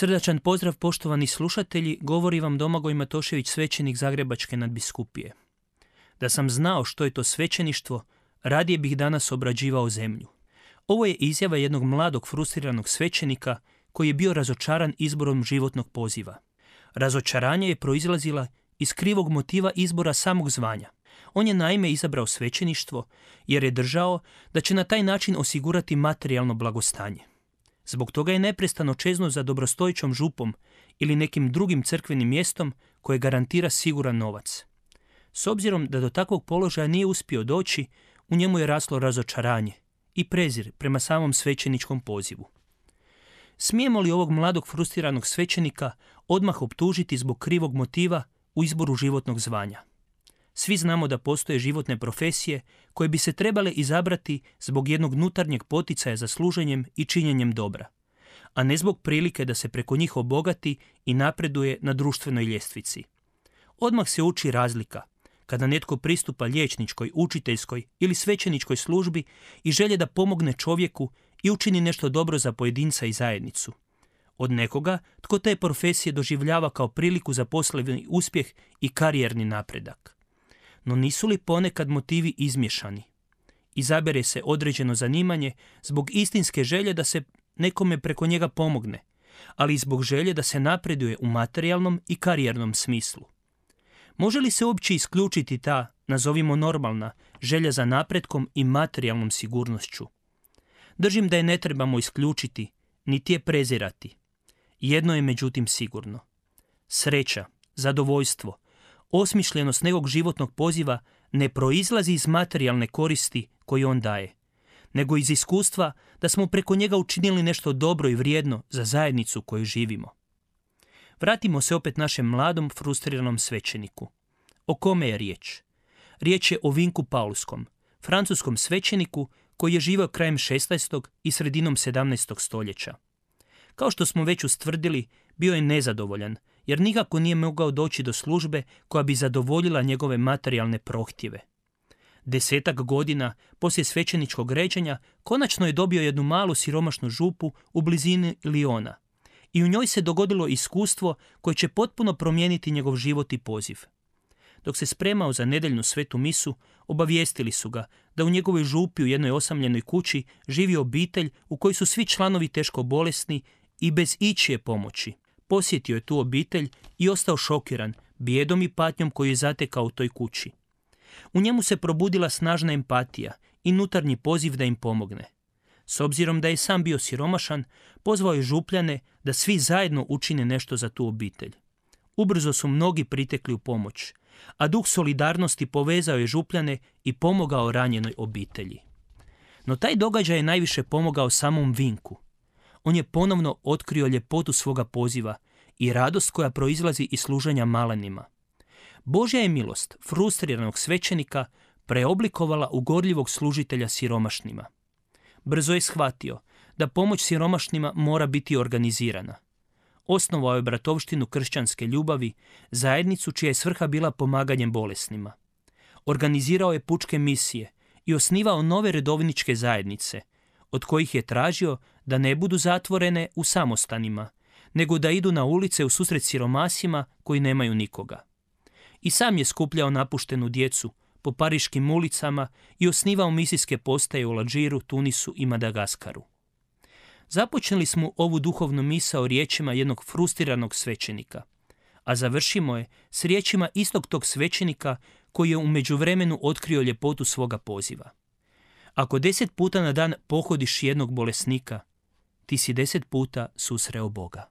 Srdačan pozdrav poštovani slušatelji, govori vam Domagoj Matošević, svećenik Zagrebačke nadbiskupije. Da sam znao što je to svećeništvo, radije bih danas obrađivao zemlju. Ovo je izjava jednog mladog frustriranog svećenika koji je bio razočaran izborom životnog poziva. Razočaranje je proizlazila iz krivog motiva izbora samog zvanja. On je naime izabrao svećeništvo jer je držao da će na taj način osigurati materijalno blagostanje. Zbog toga je neprestano čezno za dobrostojićom župom ili nekim drugim crkvenim mjestom koje garantira siguran novac. S obzirom da do takvog položaja nije uspio doći, u njemu je raslo razočaranje i prezir prema samom svećeničkom pozivu. Smijemo li ovog mladog frustriranog svećenika odmah optužiti zbog krivog motiva u izboru životnog zvanja? Svi znamo da postoje životne profesije koje bi se trebale izabrati zbog jednog nutarnjeg poticaja za služenjem i činjenjem dobra, a ne zbog prilike da se preko njih obogati i napreduje na društvenoj ljestvici. Odmah se uči razlika kada netko pristupa liječničkoj, učiteljskoj ili svećeničkoj službi i želje da pomogne čovjeku i učini nešto dobro za pojedinca i zajednicu. Od nekoga tko te profesije doživljava kao priliku za poslovni uspjeh i karijerni napredak. No nisu li ponekad motivi izmješani? Izabere se određeno zanimanje zbog istinske želje da se nekome preko njega pomogne, ali i zbog želje da se napreduje u materijalnom i karijernom smislu. Može li se uopće isključiti ta, nazovimo normalna, želja za napretkom i materijalnom sigurnošću? Držim da je ne trebamo isključiti, niti je prezirati. Jedno je međutim sigurno. Sreća, zadovoljstvo, osmišljenost nekog životnog poziva ne proizlazi iz materijalne koristi koju on daje, nego iz iskustva da smo preko njega učinili nešto dobro i vrijedno za zajednicu koju živimo. Vratimo se opet našem mladom, frustriranom svećeniku. O kome je riječ? Riječ je o Vinku Paulskom, francuskom svećeniku koji je živio krajem 16. i sredinom 17. stoljeća. Kao što smo već ustvrdili, bio je nezadovoljan jer nikako nije mogao doći do službe koja bi zadovoljila njegove materijalne prohtjeve. Desetak godina poslije svećeničkog ređenja konačno je dobio jednu malu siromašnu župu u blizini Liona i u njoj se dogodilo iskustvo koje će potpuno promijeniti njegov život i poziv. Dok se spremao za nedeljnu svetu misu, obavijestili su ga da u njegovoj župi u jednoj osamljenoj kući živi obitelj u kojoj su svi članovi teško bolesni i bez ičije pomoći. Posjetio je tu obitelj i ostao šokiran bijedom i patnjom koju je zatekao u toj kući. U njemu se probudila snažna empatija i nutarnji poziv da im pomogne. S obzirom da je sam bio siromašan, pozvao je župljane da svi zajedno učine nešto za tu obitelj. Ubrzo su mnogi pritekli u pomoć, a duh solidarnosti povezao je župljane i pomogao ranjenoj obitelji. No taj događaj je najviše pomogao samom Vinku – on je ponovno otkrio ljepotu svoga poziva i radost koja proizlazi iz služenja malenima. Božja je milost frustriranog svećenika preoblikovala u gorljivog služitelja siromašnima. Brzo je shvatio da pomoć siromašnima mora biti organizirana. Osnovao je bratovštinu kršćanske ljubavi, zajednicu čija je svrha bila pomaganjem bolesnima. Organizirao je pučke misije i osnivao nove redovničke zajednice, od kojih je tražio da ne budu zatvorene u samostanima, nego da idu na ulice u susret siromasima koji nemaju nikoga. I sam je skupljao napuštenu djecu po pariškim ulicama i osnivao misijske postaje u Lađiru, Tunisu i Madagaskaru. Započeli smo ovu duhovnu misao riječima jednog frustriranog svećenika, a završimo je s riječima istog tog svećenika koji je u međuvremenu otkrio ljepotu svoga poziva. Ako deset puta na dan pohodiš jednog bolesnika, ti si deset puta susreo Boga.